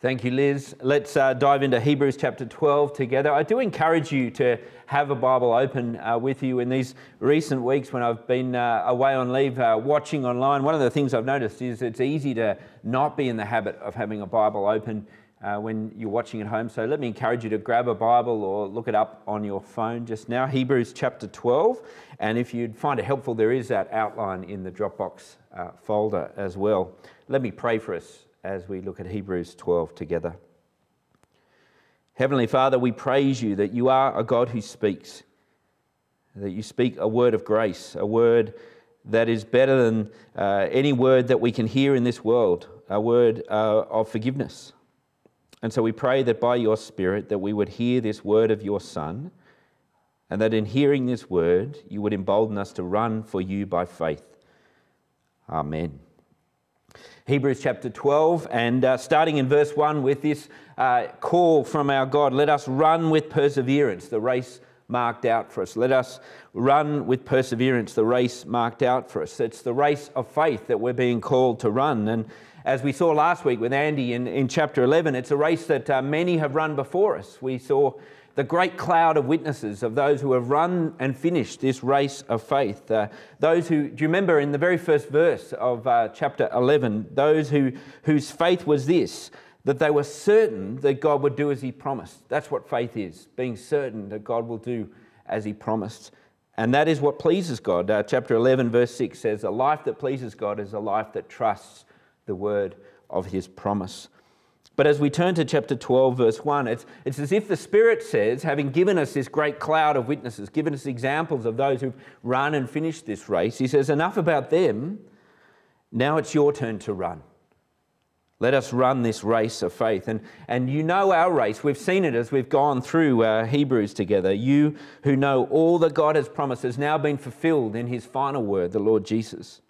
Thank you, Liz. Let's uh, dive into Hebrews chapter 12 together. I do encourage you to have a Bible open uh, with you in these recent weeks when I've been uh, away on leave uh, watching online. One of the things I've noticed is it's easy to not be in the habit of having a Bible open uh, when you're watching at home. So let me encourage you to grab a Bible or look it up on your phone just now. Hebrews chapter 12. And if you'd find it helpful, there is that outline in the Dropbox uh, folder as well. Let me pray for us as we look at Hebrews 12 together. Heavenly Father, we praise you that you are a God who speaks, that you speak a word of grace, a word that is better than uh, any word that we can hear in this world, a word uh, of forgiveness. And so we pray that by your Spirit that we would hear this word of your Son, and that in hearing this word you would embolden us to run for you by faith. Amen. Hebrews chapter 12, and uh, starting in verse 1 with this uh, call from our God let us run with perseverance the race marked out for us. Let us run with perseverance the race marked out for us. It's the race of faith that we're being called to run. And as we saw last week with Andy in, in chapter 11, it's a race that uh, many have run before us. We saw the great cloud of witnesses of those who have run and finished this race of faith. Uh, those who, do you remember in the very first verse of uh, chapter 11, those who, whose faith was this, that they were certain that God would do as He promised. That's what faith is, being certain that God will do as He promised. And that is what pleases God. Uh, chapter 11, verse 6 says, A life that pleases God is a life that trusts the word of His promise. But as we turn to chapter 12, verse 1, it's, it's as if the Spirit says, having given us this great cloud of witnesses, given us examples of those who've run and finished this race, He says, Enough about them. Now it's your turn to run. Let us run this race of faith. And, and you know our race. We've seen it as we've gone through uh, Hebrews together. You who know all that God has promised has now been fulfilled in His final word, the Lord Jesus.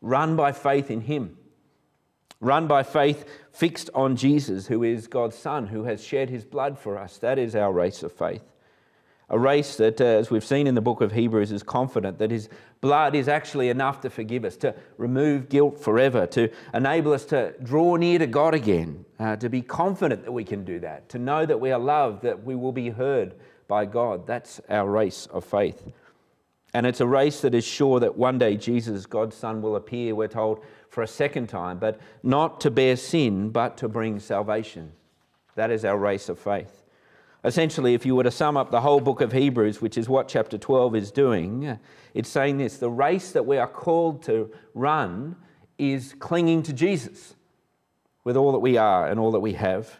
Run by faith in Him. Run by faith fixed on Jesus, who is God's Son, who has shed his blood for us. That is our race of faith. A race that, uh, as we've seen in the book of Hebrews, is confident that his blood is actually enough to forgive us, to remove guilt forever, to enable us to draw near to God again, uh, to be confident that we can do that, to know that we are loved, that we will be heard by God. That's our race of faith. And it's a race that is sure that one day Jesus, God's Son, will appear, we're told, for a second time, but not to bear sin, but to bring salvation. That is our race of faith. Essentially, if you were to sum up the whole book of Hebrews, which is what chapter 12 is doing, it's saying this the race that we are called to run is clinging to Jesus with all that we are and all that we have.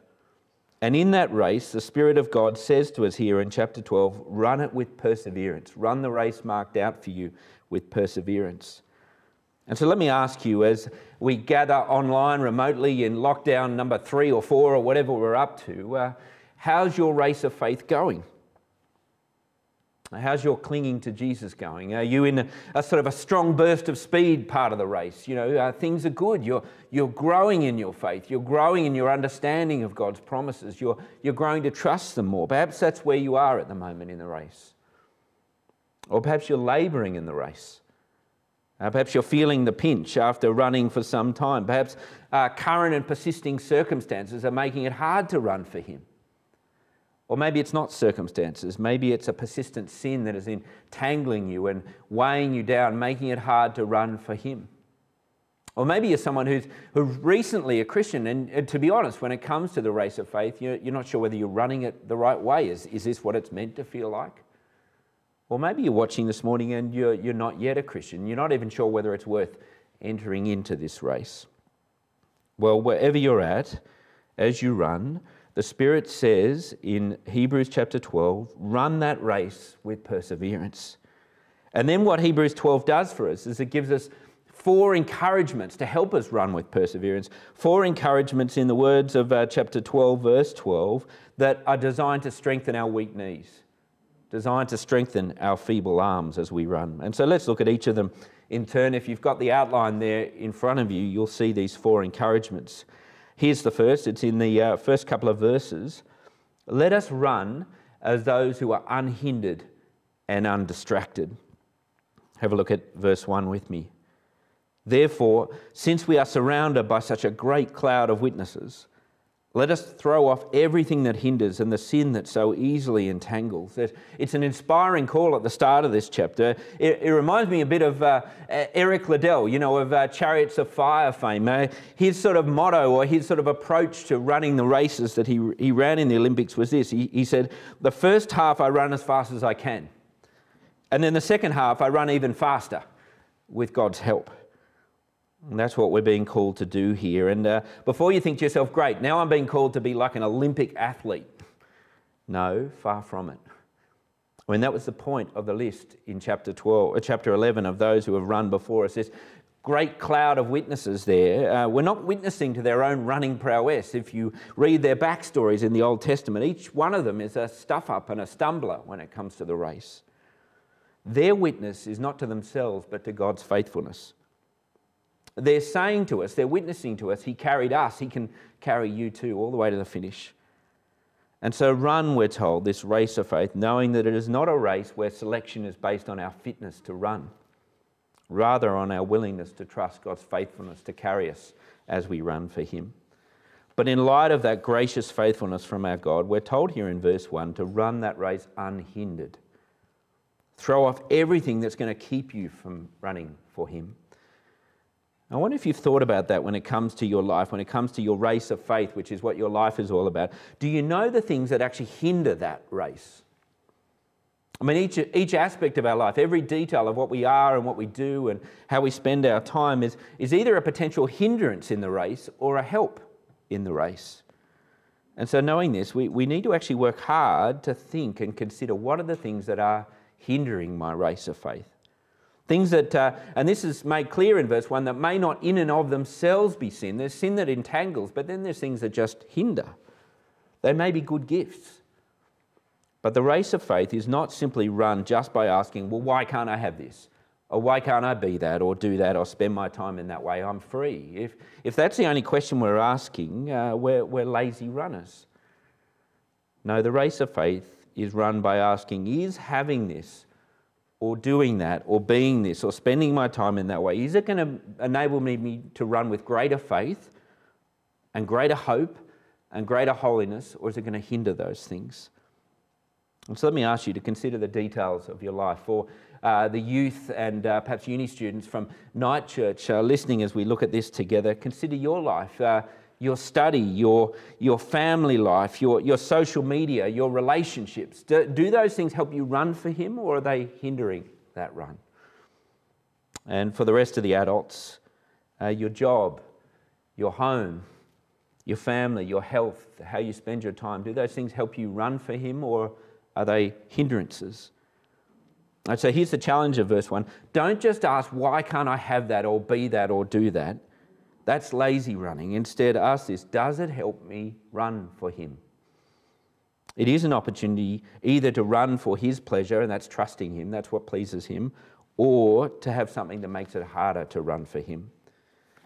And in that race, the Spirit of God says to us here in chapter 12 run it with perseverance. Run the race marked out for you with perseverance. And so let me ask you as we gather online remotely in lockdown number three or four or whatever we're up to, uh, how's your race of faith going? How's your clinging to Jesus going? Are you in a, a sort of a strong burst of speed part of the race? You know, uh, things are good. You're, you're growing in your faith. You're growing in your understanding of God's promises. You're, you're growing to trust them more. Perhaps that's where you are at the moment in the race. Or perhaps you're laboring in the race. Uh, perhaps you're feeling the pinch after running for some time. Perhaps uh, current and persisting circumstances are making it hard to run for Him. Or maybe it's not circumstances. Maybe it's a persistent sin that is entangling you and weighing you down, making it hard to run for Him. Or maybe you're someone who's, who's recently a Christian, and, and, to be honest, when it comes to the race of faith, you're, you're not sure whether you're running it the right way. Is, is this what it's meant to feel like? Or maybe you're watching this morning and you're, you're not yet a Christian. You're not even sure whether it's worth entering into this race. Well, wherever you're at, as you run, the Spirit says in Hebrews chapter 12, run that race with perseverance. And then what Hebrews 12 does for us is it gives us four encouragements to help us run with perseverance. Four encouragements in the words of uh, chapter 12, verse 12, that are designed to strengthen our weak knees designed to strengthen our feeble arms as we run. And so let's look at each of them in turn. If you've got the outline there in front of you, you'll see these four encouragements. Here's the first it's in the uh, first couple of verses. Let us run as those who are unhindered and undistracted. Have a look at verse 1 with me. Therefore, since we are surrounded by such a great cloud of witnesses, Let us throw off everything that hinders and the sin that so easily entangles. It's an inspiring call at the start of this chapter. It, it reminds me a bit of uh, Eric Liddell, you know, of uh, Chariots of Fire fame. Uh, his sort of motto or his sort of approach to running the races that he, he ran in the Olympics was this. He, he said, The first half I run as fast as I can. And then the second half I run even faster with God's help. And that's what we're being called to do here. And uh, before you think to yourself, great, now I'm being called to be like an Olympic athlete. No, far from it. I mean, that was the point of the list in chapter 12, uh, chapter 11 of those who have run before us. This great cloud of witnesses there. Uh, we're not witnessing to their own running prowess. If you read their backstories in the Old Testament, each one of them is a stuff up and a stumbler when it comes to the race. Their witness is not to themselves, but to God's faithfulness. They're saying to us, they're witnessing to us, He carried us, He can carry you too, all the way to the finish. And so run, we're told, this race of faith, knowing that it is not a race where selection is based on our fitness to run, rather on our willingness to trust God's faithfulness to carry us as we run for Him. But in light of that gracious faithfulness from our God, we're told here in verse 1 to run that race unhindered. Throw off everything that's going to keep you from running for Him. I wonder if you've thought about that when it comes to your life, when it comes to your race of faith, which is what your life is all about. Do you know the things that actually hinder that race? I mean, each, each aspect of our life, every detail of what we are and what we do and how we spend our time is, is either a potential hindrance in the race or a help in the race. And so, knowing this, we, we need to actually work hard to think and consider what are the things that are hindering my race of faith. Things that, uh, and this is made clear in verse 1, that may not in and of themselves be sin. There's sin that entangles, but then there's things that just hinder. They may be good gifts. But the race of faith is not simply run just by asking, well, why can't I have this? Or why can't I be that or do that or spend my time in that way? I'm free. If, if that's the only question we're asking, uh, we're, we're lazy runners. No, the race of faith is run by asking, is having this or doing that or being this or spending my time in that way, is it going to enable me to run with greater faith and greater hope and greater holiness, or is it going to hinder those things? And so let me ask you to consider the details of your life. For uh, the youth and uh, perhaps uni students from Night Church uh, listening as we look at this together, consider your life. Your study, your, your family life, your, your social media, your relationships? Do, do those things help you run for Him or are they hindering that run? And for the rest of the adults, uh, your job, your home, your family, your health, how you spend your time, do those things help you run for Him or are they hindrances? And so here's the challenge of verse 1 don't just ask, why can't I have that or be that or do that? That's lazy running. Instead, ask this Does it help me run for Him? It is an opportunity either to run for His pleasure, and that's trusting Him, that's what pleases Him, or to have something that makes it harder to run for Him.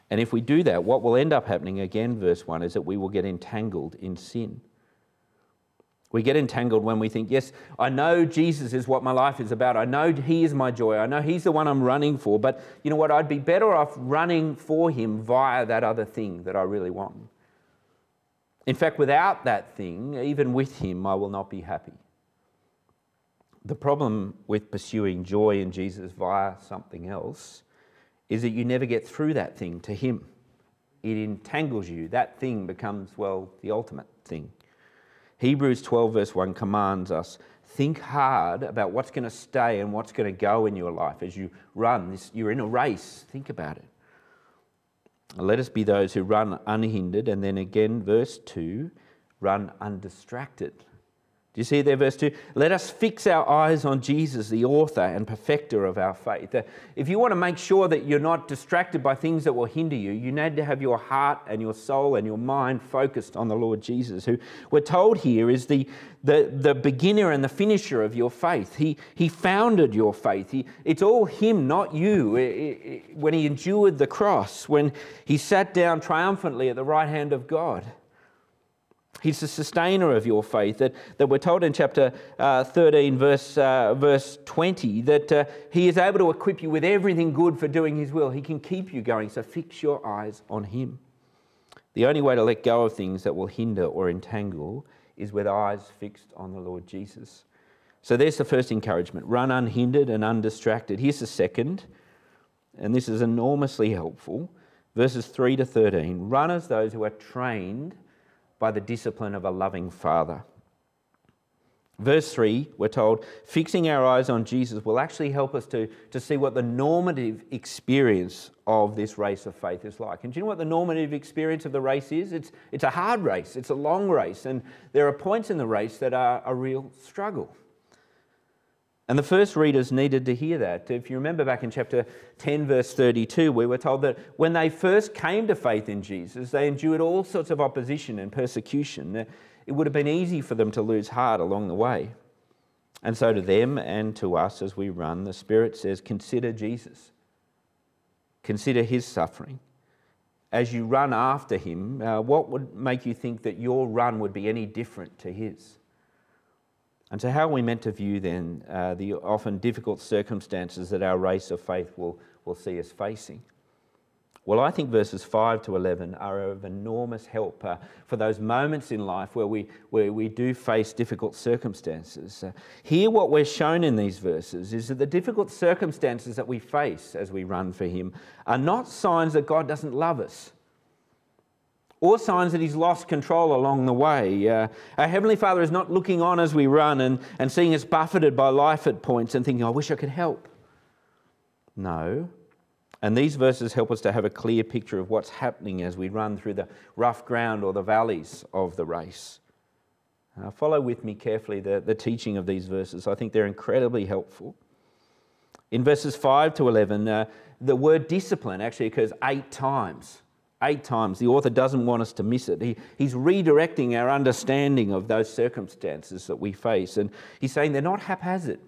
And if we do that, what will end up happening, again, verse 1, is that we will get entangled in sin. We get entangled when we think, yes, I know Jesus is what my life is about. I know He is my joy. I know He's the one I'm running for. But you know what? I'd be better off running for Him via that other thing that I really want. In fact, without that thing, even with Him, I will not be happy. The problem with pursuing joy in Jesus via something else is that you never get through that thing to Him. It entangles you. That thing becomes, well, the ultimate thing. Hebrews 12, verse 1 commands us think hard about what's going to stay and what's going to go in your life as you run. This, you're in a race. Think about it. Let us be those who run unhindered. And then again, verse 2 run undistracted. Do you see there, verse 2? Let us fix our eyes on Jesus, the author and perfecter of our faith. Uh, if you want to make sure that you're not distracted by things that will hinder you, you need to have your heart and your soul and your mind focused on the Lord Jesus, who we're told here is the, the, the beginner and the finisher of your faith. He, he founded your faith. He, it's all Him, not you. It, it, when He endured the cross, when He sat down triumphantly at the right hand of God. He's the sustainer of your faith. That, that we're told in chapter uh, 13, verse, uh, verse 20, that uh, He is able to equip you with everything good for doing His will. He can keep you going. So fix your eyes on Him. The only way to let go of things that will hinder or entangle is with eyes fixed on the Lord Jesus. So there's the first encouragement run unhindered and undistracted. Here's the second, and this is enormously helpful verses 3 to 13. Run as those who are trained by the discipline of a loving Father. Verse 3, we're told, fixing our eyes on Jesus will actually help us to, to see what the normative experience of this race of faith is like. And do you know what the normative experience of the race is? It's, it's a hard race, it's a long race, and there are points in the race that are a real struggle. And the first readers needed to hear that. If you remember back in chapter 10, verse 32, we were told that when they first came to faith in Jesus, they endured all sorts of opposition and persecution it would have been easy for them to lose heart along the way. And so, to them and to us as we run, the Spirit says, Consider Jesus. Consider his suffering. As you run after him, uh, what would make you think that your run would be any different to his? And so, how are we meant to view then uh, the often difficult circumstances that our race of faith will, will see us facing? Well, I think verses 5 to 11 are of enormous help uh, for those moments in life where we, where we do face difficult circumstances. Uh, here, what we're shown in these verses is that the difficult circumstances that we face as we run for Him are not signs that God doesn't love us or signs that He's lost control along the way. Uh, our Heavenly Father is not looking on as we run and, and seeing us buffeted by life at points and thinking, I wish I could help. No. And these verses help us to have a clear picture of what's happening as we run through the rough ground or the valleys of the race. Uh, follow with me carefully the, the teaching of these verses. I think they're incredibly helpful. In verses 5 to 11, uh, the word discipline actually occurs eight times. Eight times. The author doesn't want us to miss it. He, he's redirecting our understanding of those circumstances that we face. And he's saying they're not haphazard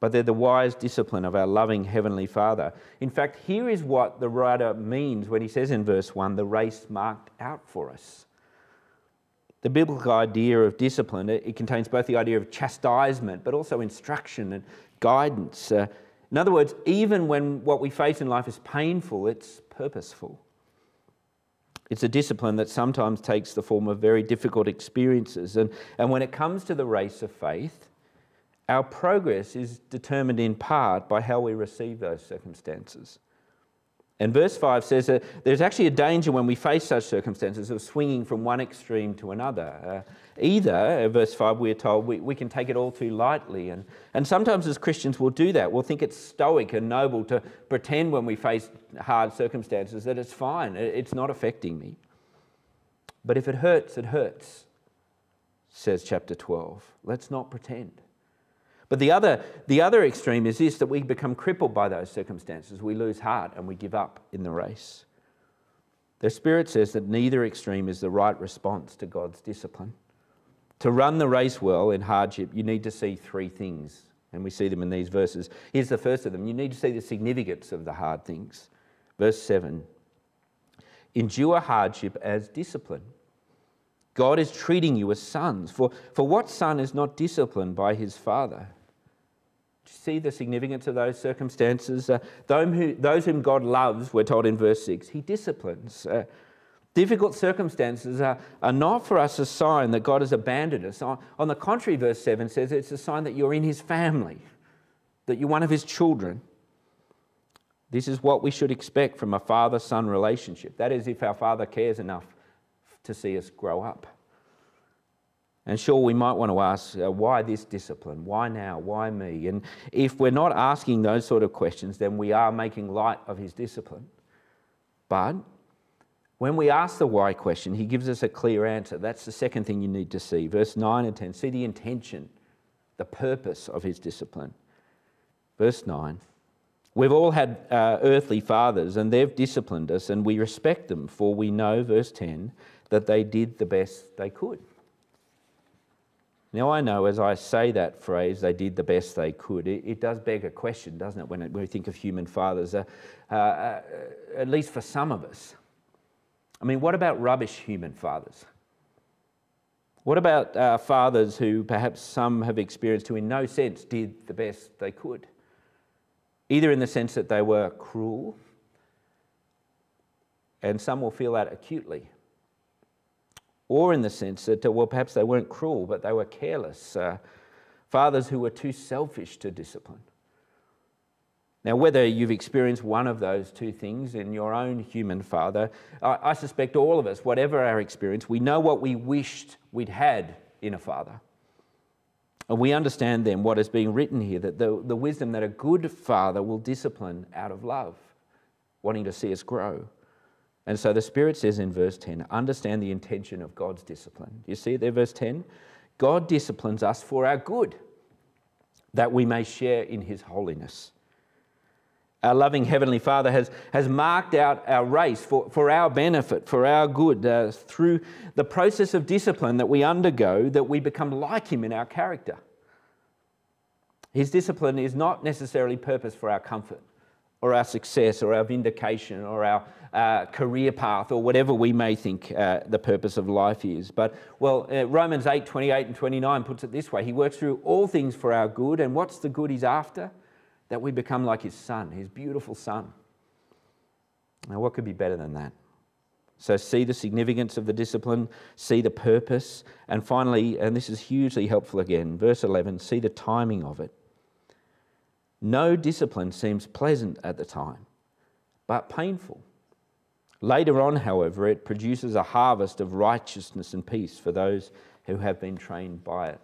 but they're the wise discipline of our loving Heavenly Father. In fact, here is what the writer means when he says in verse 1 the race marked out for us. The biblical idea of discipline, it contains both the idea of chastisement, but also instruction and guidance. Uh, in other words, even when what we face in life is painful, it's purposeful. It's a discipline that sometimes takes the form of very difficult experiences. And, and when it comes to the race of faith, our progress is determined in part by how we receive those circumstances. And verse 5 says that there's actually a danger when we face such circumstances of swinging from one extreme to another. Uh, either, uh, verse 5, we're told we, we can take it all too lightly. And, and sometimes as Christians, we'll do that. We'll think it's stoic and noble to pretend when we face hard circumstances that it's fine, it's not affecting me. But if it hurts, it hurts, says chapter 12. Let's not pretend. But the other, the other extreme is this that we become crippled by those circumstances. We lose heart and we give up in the race. The Spirit says that neither extreme is the right response to God's discipline. To run the race well in hardship, you need to see three things, and we see them in these verses. Here's the first of them you need to see the significance of the hard things. Verse 7 Endure hardship as discipline. God is treating you as sons. For, for what son is not disciplined by his father? see the significance of those circumstances? Uh, those, those whom God loves, we're told in verse 6, He disciplines. Uh, difficult circumstances are, are not for us a sign that God has abandoned us. On, on the contrary, verse 7 says it's a sign that you're in His family, that you're one of His children. This is what we should expect from a father son relationship. That is, if our father cares enough to see us grow up. And sure, we might want to ask, uh, why this discipline? Why now? Why me? And if we're not asking those sort of questions, then we are making light of his discipline. But when we ask the why question, he gives us a clear answer. That's the second thing you need to see. Verse 9 and 10 see the intention, the purpose of his discipline. Verse 9 We've all had uh, earthly fathers, and they've disciplined us, and we respect them, for we know, verse 10, that they did the best they could. Now, I know as I say that phrase, they did the best they could, it, it does beg a question, doesn't it, when, it, when we think of human fathers, uh, uh, uh, at least for some of us. I mean, what about rubbish human fathers? What about uh, fathers who perhaps some have experienced who, in no sense, did the best they could? Either in the sense that they were cruel And some will feel that acutely. Or in the sense that, uh, well, perhaps they weren't cruel, but they were careless. Uh, fathers who were too selfish to discipline. Now, whether you've experienced one of those two things in your own human father, I, I, suspect all of us, whatever our experience, we know what we wished we'd had in a father. And we understand then what is being written here that the, the wisdom that a good father will discipline out of love, wanting to see us grow. And so the Spirit says in verse 10 understand the intention of God's discipline. You see there, verse 10? God disciplines us for our good, that we may share in his holiness. Our loving Heavenly Father has, has marked out our race for, for our benefit, for our good, uh, through the process of discipline that we undergo, that we become like Him in our character. His discipline is not necessarily purpose for our comfort or our success or our vindication or our uh, career path or whatever we may think uh, the purpose of life is. But, well, uh, Romans 8 28 and 29 puts it this way He works through all things for our good, and what's the good He's after? That we become like His Son, His beautiful Son. Now, what could be better than that? So, see the significance of the discipline, see the purpose, and finally, and this is hugely helpful again, verse 11, see the timing of it. No discipline seems pleasant at the time, but painful. Later on, however, it produces a harvest of righteousness and peace for those who have been trained by it.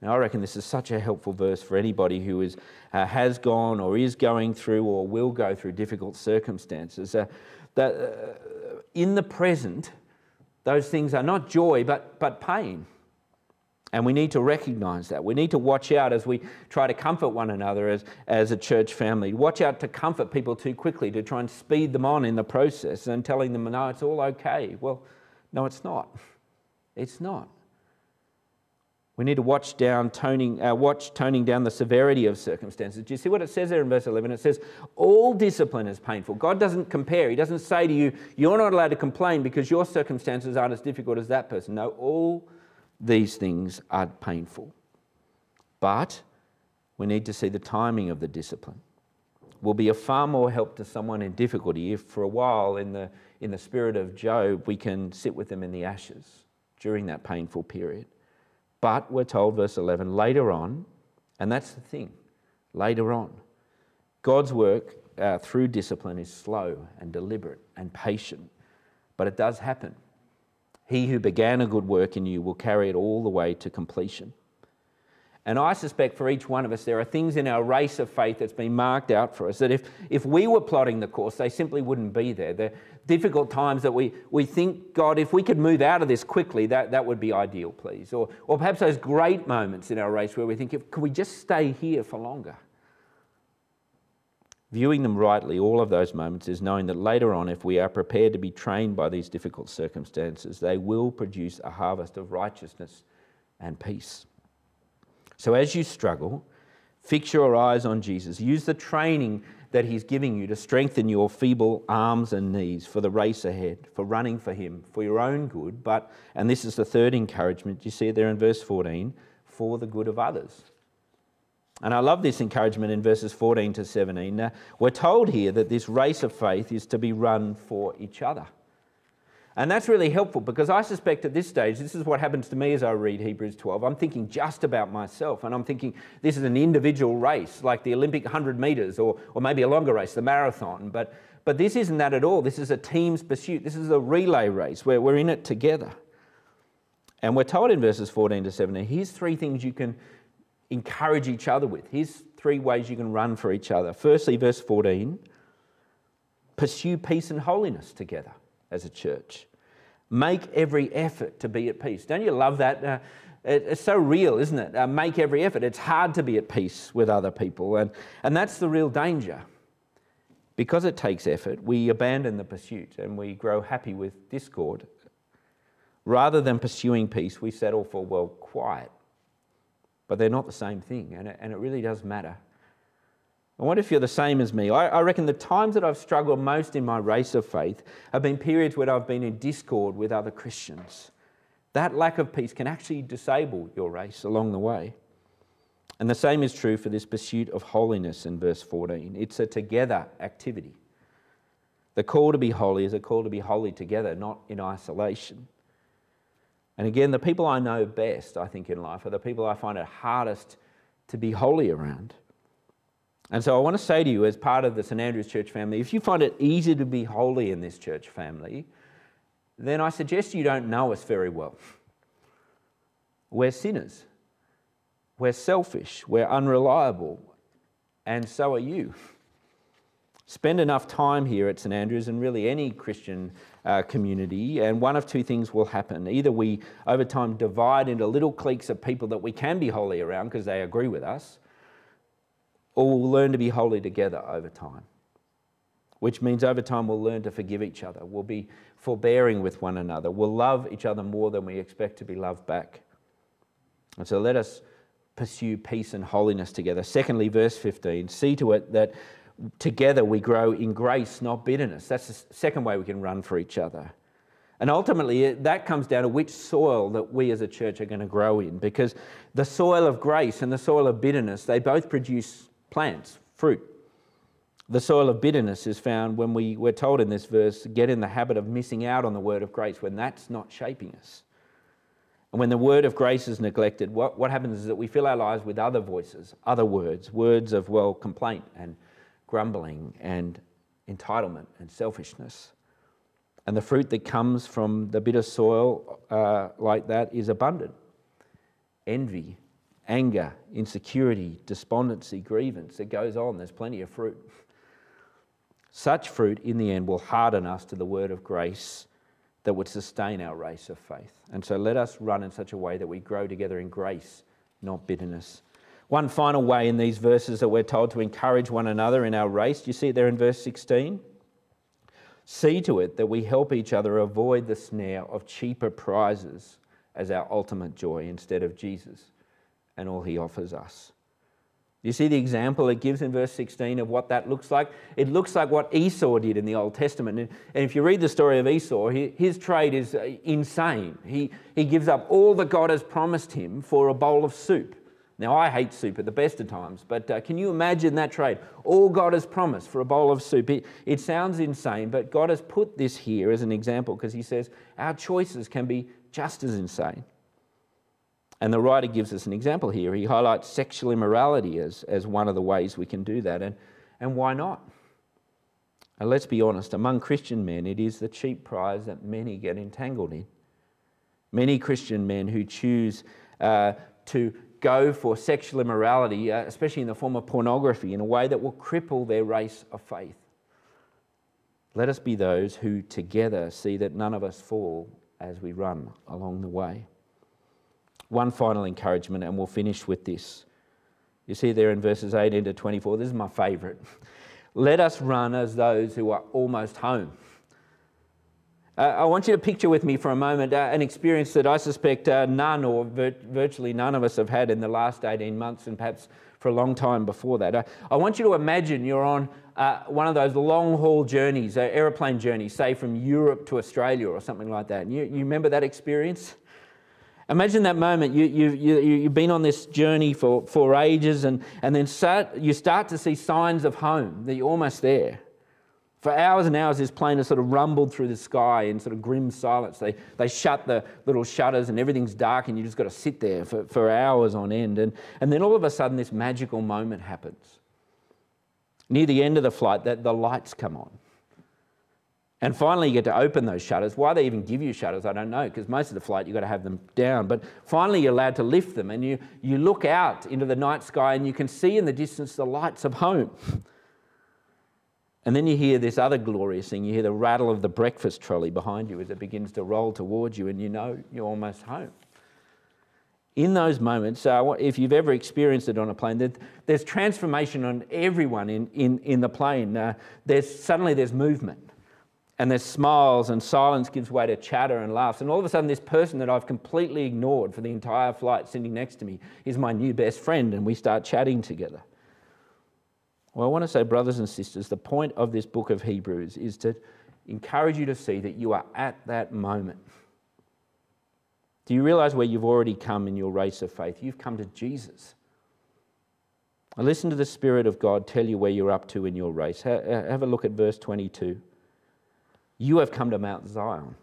Now, I reckon this is such a helpful verse for anybody who is, uh, has gone or is going through or will go through difficult circumstances. Uh, that uh, in the present, those things are not joy but, but pain. And we need to recognize that. We need to watch out as we try to comfort one another as, as a church family. Watch out to comfort people too quickly, to try and speed them on in the process and telling them, no, it's all okay. Well, no, it's not. It's not. We need to watch down toning, uh, watch toning down the severity of circumstances. Do you see what it says there in verse 11? It says, All discipline is painful. God doesn't compare. He doesn't say to you, You're not allowed to complain because your circumstances aren't as difficult as that person. No, all these things are painful. But we need to see the timing of the discipline. Will be a far more help to someone in difficulty if, for a while, in the, in the spirit of Job, we can sit with them in the ashes during that painful period. But we're told, verse 11, later on, and that's the thing, later on, God's work uh, through discipline is slow and deliberate and patient, but it does happen. He who began a good work in you will carry it all the way to completion. And I suspect for each one of us, there are things in our race of faith that's been marked out for us that if, if we were plotting the course, they simply wouldn't be there. The difficult times that we, we think, God, if we could move out of this quickly, that, that would be ideal, please. Or, or perhaps those great moments in our race where we think, if, could we just stay here for longer? Viewing them rightly, all of those moments is knowing that later on, if we are prepared to be trained by these difficult circumstances, they will produce a harvest of righteousness and peace. So as you struggle, fix your eyes on Jesus. Use the training that He's giving you to strengthen your feeble arms and knees for the race ahead, for running for Him, for your own good. But, and this is the third encouragement, you see it there in verse 14, for the good of others. And I love this encouragement in verses 14 to 17. Now, we're told here that this race of faith is to be run for each other. And that's really helpful because I suspect at this stage, this is what happens to me as I read Hebrews 12. I'm thinking just about myself and I'm thinking this is an individual race, like the Olympic 100 metres or, or maybe a longer race, the marathon. But, but this isn't that at all. This is a team's pursuit. This is a relay race where we're in it together. And we're told in verses 14 to 17 here's three things you can encourage each other with. Here's three ways you can run for each other. Firstly, verse 14 pursue peace and holiness together as a church. Make every effort to be at peace. Don't you love that? Uh, it, it's so real, isn't it? Uh, make every effort. It's hard to be at peace with other people, and, and that's the real danger. Because it takes effort, we abandon the pursuit and we grow happy with discord. Rather than pursuing peace, we settle for, well, quiet but they're not the same thing, and it, and it really does matter. I wonder if you're the same as me. I, I, reckon the times that I've struggled most in my race of faith have been periods where I've been in discord with other Christians. That lack of peace can actually disable your race along the way. And the same is true for this pursuit of holiness in verse 14. It's a together activity. The call to be holy is a call to be holy together, not in isolation. And again, the people I know best, I think, in life are the people I find it hardest to be holy around. And so I want to say to you, as part of the St Andrew's Church family, if you find it easy to be holy in this church family, then I suggest you don't know us very well. We're sinners, we're selfish, we're unreliable, and so are you. Spend enough time here at St Andrews and really any Christian uh, community, and one of two things will happen. Either we, over time, divide into little cliques of people that we can be holy around because they agree with us, or we'll learn to be holy together over time. Which means over time we'll learn to forgive each other, we'll be forbearing with one another, we'll love each other more than we expect to be loved back. And so let us pursue peace and holiness together. Secondly, verse 15 see to it that together we grow in grace, not bitterness. That's the second way we can run for each other. And ultimately, that comes down to which soil that we as a church are going to grow in, because the soil of grace and the soil of bitterness, they both produce plants, fruit. The soil of bitterness is found when we, we're told in this verse, get in the habit of missing out on the word of grace when that's not shaping us. And when the word of grace is neglected, what, what happens is that we fill our lives with other voices, other words, words of, well, complaint and grumbling and entitlement and selfishness. And the fruit that comes from the bitter soil uh, like that is abundant envy, anger, insecurity, despondency, grievance. It goes on, there's plenty of fruit. Such fruit, in the end, will harden us to the word of grace that would sustain our race of faith. And so let us run in such a way that we grow together in grace, not bitterness. One final way in these verses that we're told to encourage one another in our race, you see it there in verse 16? See to it that we help each other avoid the snare of cheaper prizes as our ultimate joy instead of Jesus and all he offers us. You see the example it gives in verse 16 of what that looks like? It looks like what Esau did in the Old Testament. And if you read the story of Esau, his trade is uh, insane. He, he gives up all that God has promised him for a bowl of soup. Now, I hate soup at the best of times, but uh, can you imagine that trade? All God has promised for a bowl of soup. It, it sounds insane, but God has put this here as an example because He says our choices can be just as insane. And the writer gives us an example here. He highlights sexual immorality as, as one of the ways we can do that. And, and why not? And let's be honest, among Christian men, it is the cheap prize that many get entangled in. Many Christian men who choose uh, to go for sexual immorality, uh, especially in the form of pornography, in a way that will cripple their race of faith. Let us be those who together see that none of us fall as we run along the way. One final encouragement, and we'll finish with this. You see there in verses 18 to 24, this is my favourite. Let us run as those who are almost home. Uh, I want you to picture with me for a moment uh, an experience that I suspect uh, none or vir- virtually none of us have had in the last 18 months and perhaps for a long time before that. Uh, I want you to imagine you're on uh, one of those long haul journeys, uh, aeroplane journeys, say from Europe to Australia or something like that. You, you remember that experience? Imagine that moment. You, you, you, you've been on this journey for, for ages, and, and then start, you start to see signs of home, that you're almost there. For hours and hours, this plane has sort of rumbled through the sky in sort of grim silence. They, they shut the little shutters and everything's dark, and you just got to sit there for, for hours on end. And, and then all of a sudden, this magical moment happens. Near the end of the flight, that the lights come on. And finally, you get to open those shutters. Why they even give you shutters, I don't know, because most of the flight you've got to have them down. But finally, you're allowed to lift them, and you, you look out into the night sky, and you can see in the distance the lights of home. And then you hear this other glorious thing. You hear the rattle of the breakfast trolley behind you as it begins to roll towards you, and you know you're almost home. In those moments, uh, if you've ever experienced it on a plane, there's transformation on everyone in, in, in the plane. Uh, there's, suddenly there's movement, and there's smiles, and silence gives way to chatter and laughs. And all of a sudden, this person that I've completely ignored for the entire flight sitting next to me is my new best friend, and we start chatting together. Well, I want to say, brothers and sisters, the point of this book of Hebrews is to encourage you to see that you are at that moment. Do you realize where you've already come in your race of faith? You've come to Jesus. listen to the Spirit of God tell you where you're up to in your race. Have a look at verse 22. You have come to Mount Zion.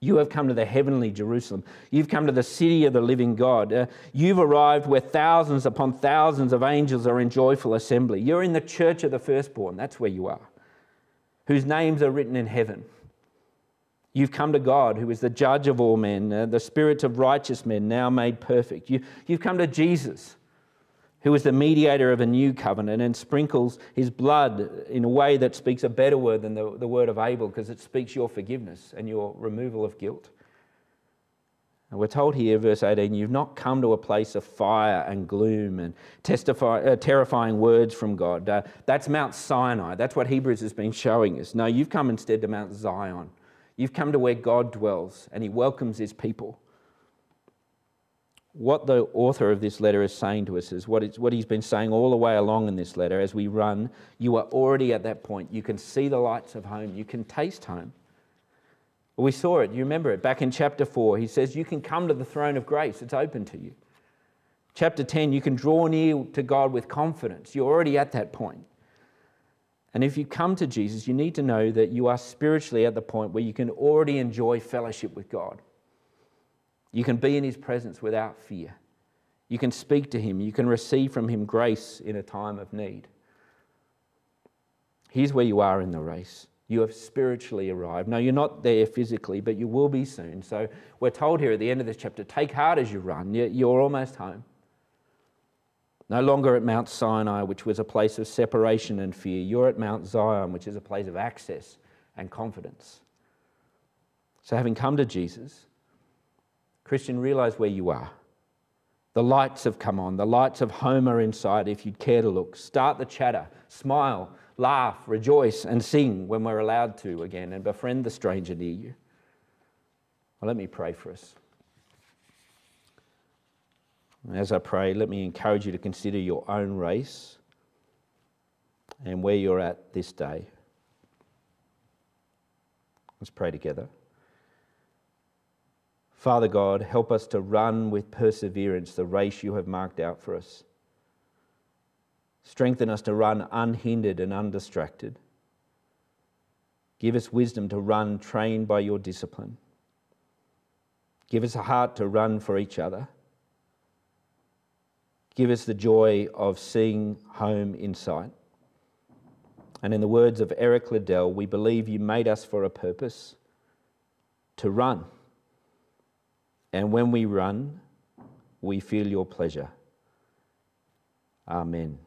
You have come to the heavenly Jerusalem. You've come to the city of the living God. Uh, you've arrived where thousands upon thousands of angels are in joyful assembly. You're in the church of the firstborn. That's where you are, whose names are written in heaven. You've come to God, who is the judge of all men, uh, the spirits of righteous men now made perfect. You, you've come to Jesus, who is the mediator of a new covenant and sprinkles his blood in a way that speaks a better word than the, the word of Abel because it speaks your forgiveness and your removal of guilt. And we're told here, verse 18, you've not come to a place of fire and gloom and testify, uh, terrifying words from God. Uh, that's Mount Sinai. That's what Hebrews has been showing us. No, you've come instead to Mount Zion You've come to where God dwells and he welcomes his people. What the author of this letter is saying to us is what, what he's been saying all the way along in this letter as we run. You are already at that point. You can see the lights of home, you can taste home. We saw it, you remember it back in chapter 4. He says, You can come to the throne of grace, it's open to you. Chapter 10, you can draw near to God with confidence. You're already at that point. And if you come to Jesus, you need to know that you are spiritually at the point where you can already enjoy fellowship with God. You can be in His presence without fear. You can speak to Him. You can receive from Him grace in a time of need. Here's where you are in the race. You have spiritually arrived. No, you're not there physically, but you will be soon. So we're told here at the end of this chapter take heart as you run. You're almost home. No longer at Mount Sinai, which was a place of separation and fear. You're at Mount Zion, which is a place of access and confidence. So, having come to Jesus, Christian, realize where you are. The lights have come on. The lights of home are inside if you'd care to look. Start the chatter, smile, laugh, rejoice, and sing when we're allowed to again, and befriend the stranger near you. Well, let me pray for us. As I pray, let me encourage you to consider your own race and where you're at this day. Let's pray together. Father God, help us to run with perseverance the race you have marked out for us. Strengthen us to run unhindered and undistracted. Give us wisdom to run trained by your discipline. Give us a heart to run for each other Give us the joy of seeing home in sight. And in the words of Eric Liddell, we believe you made us for a purpose to run. And when we run, we feel your pleasure. Amen.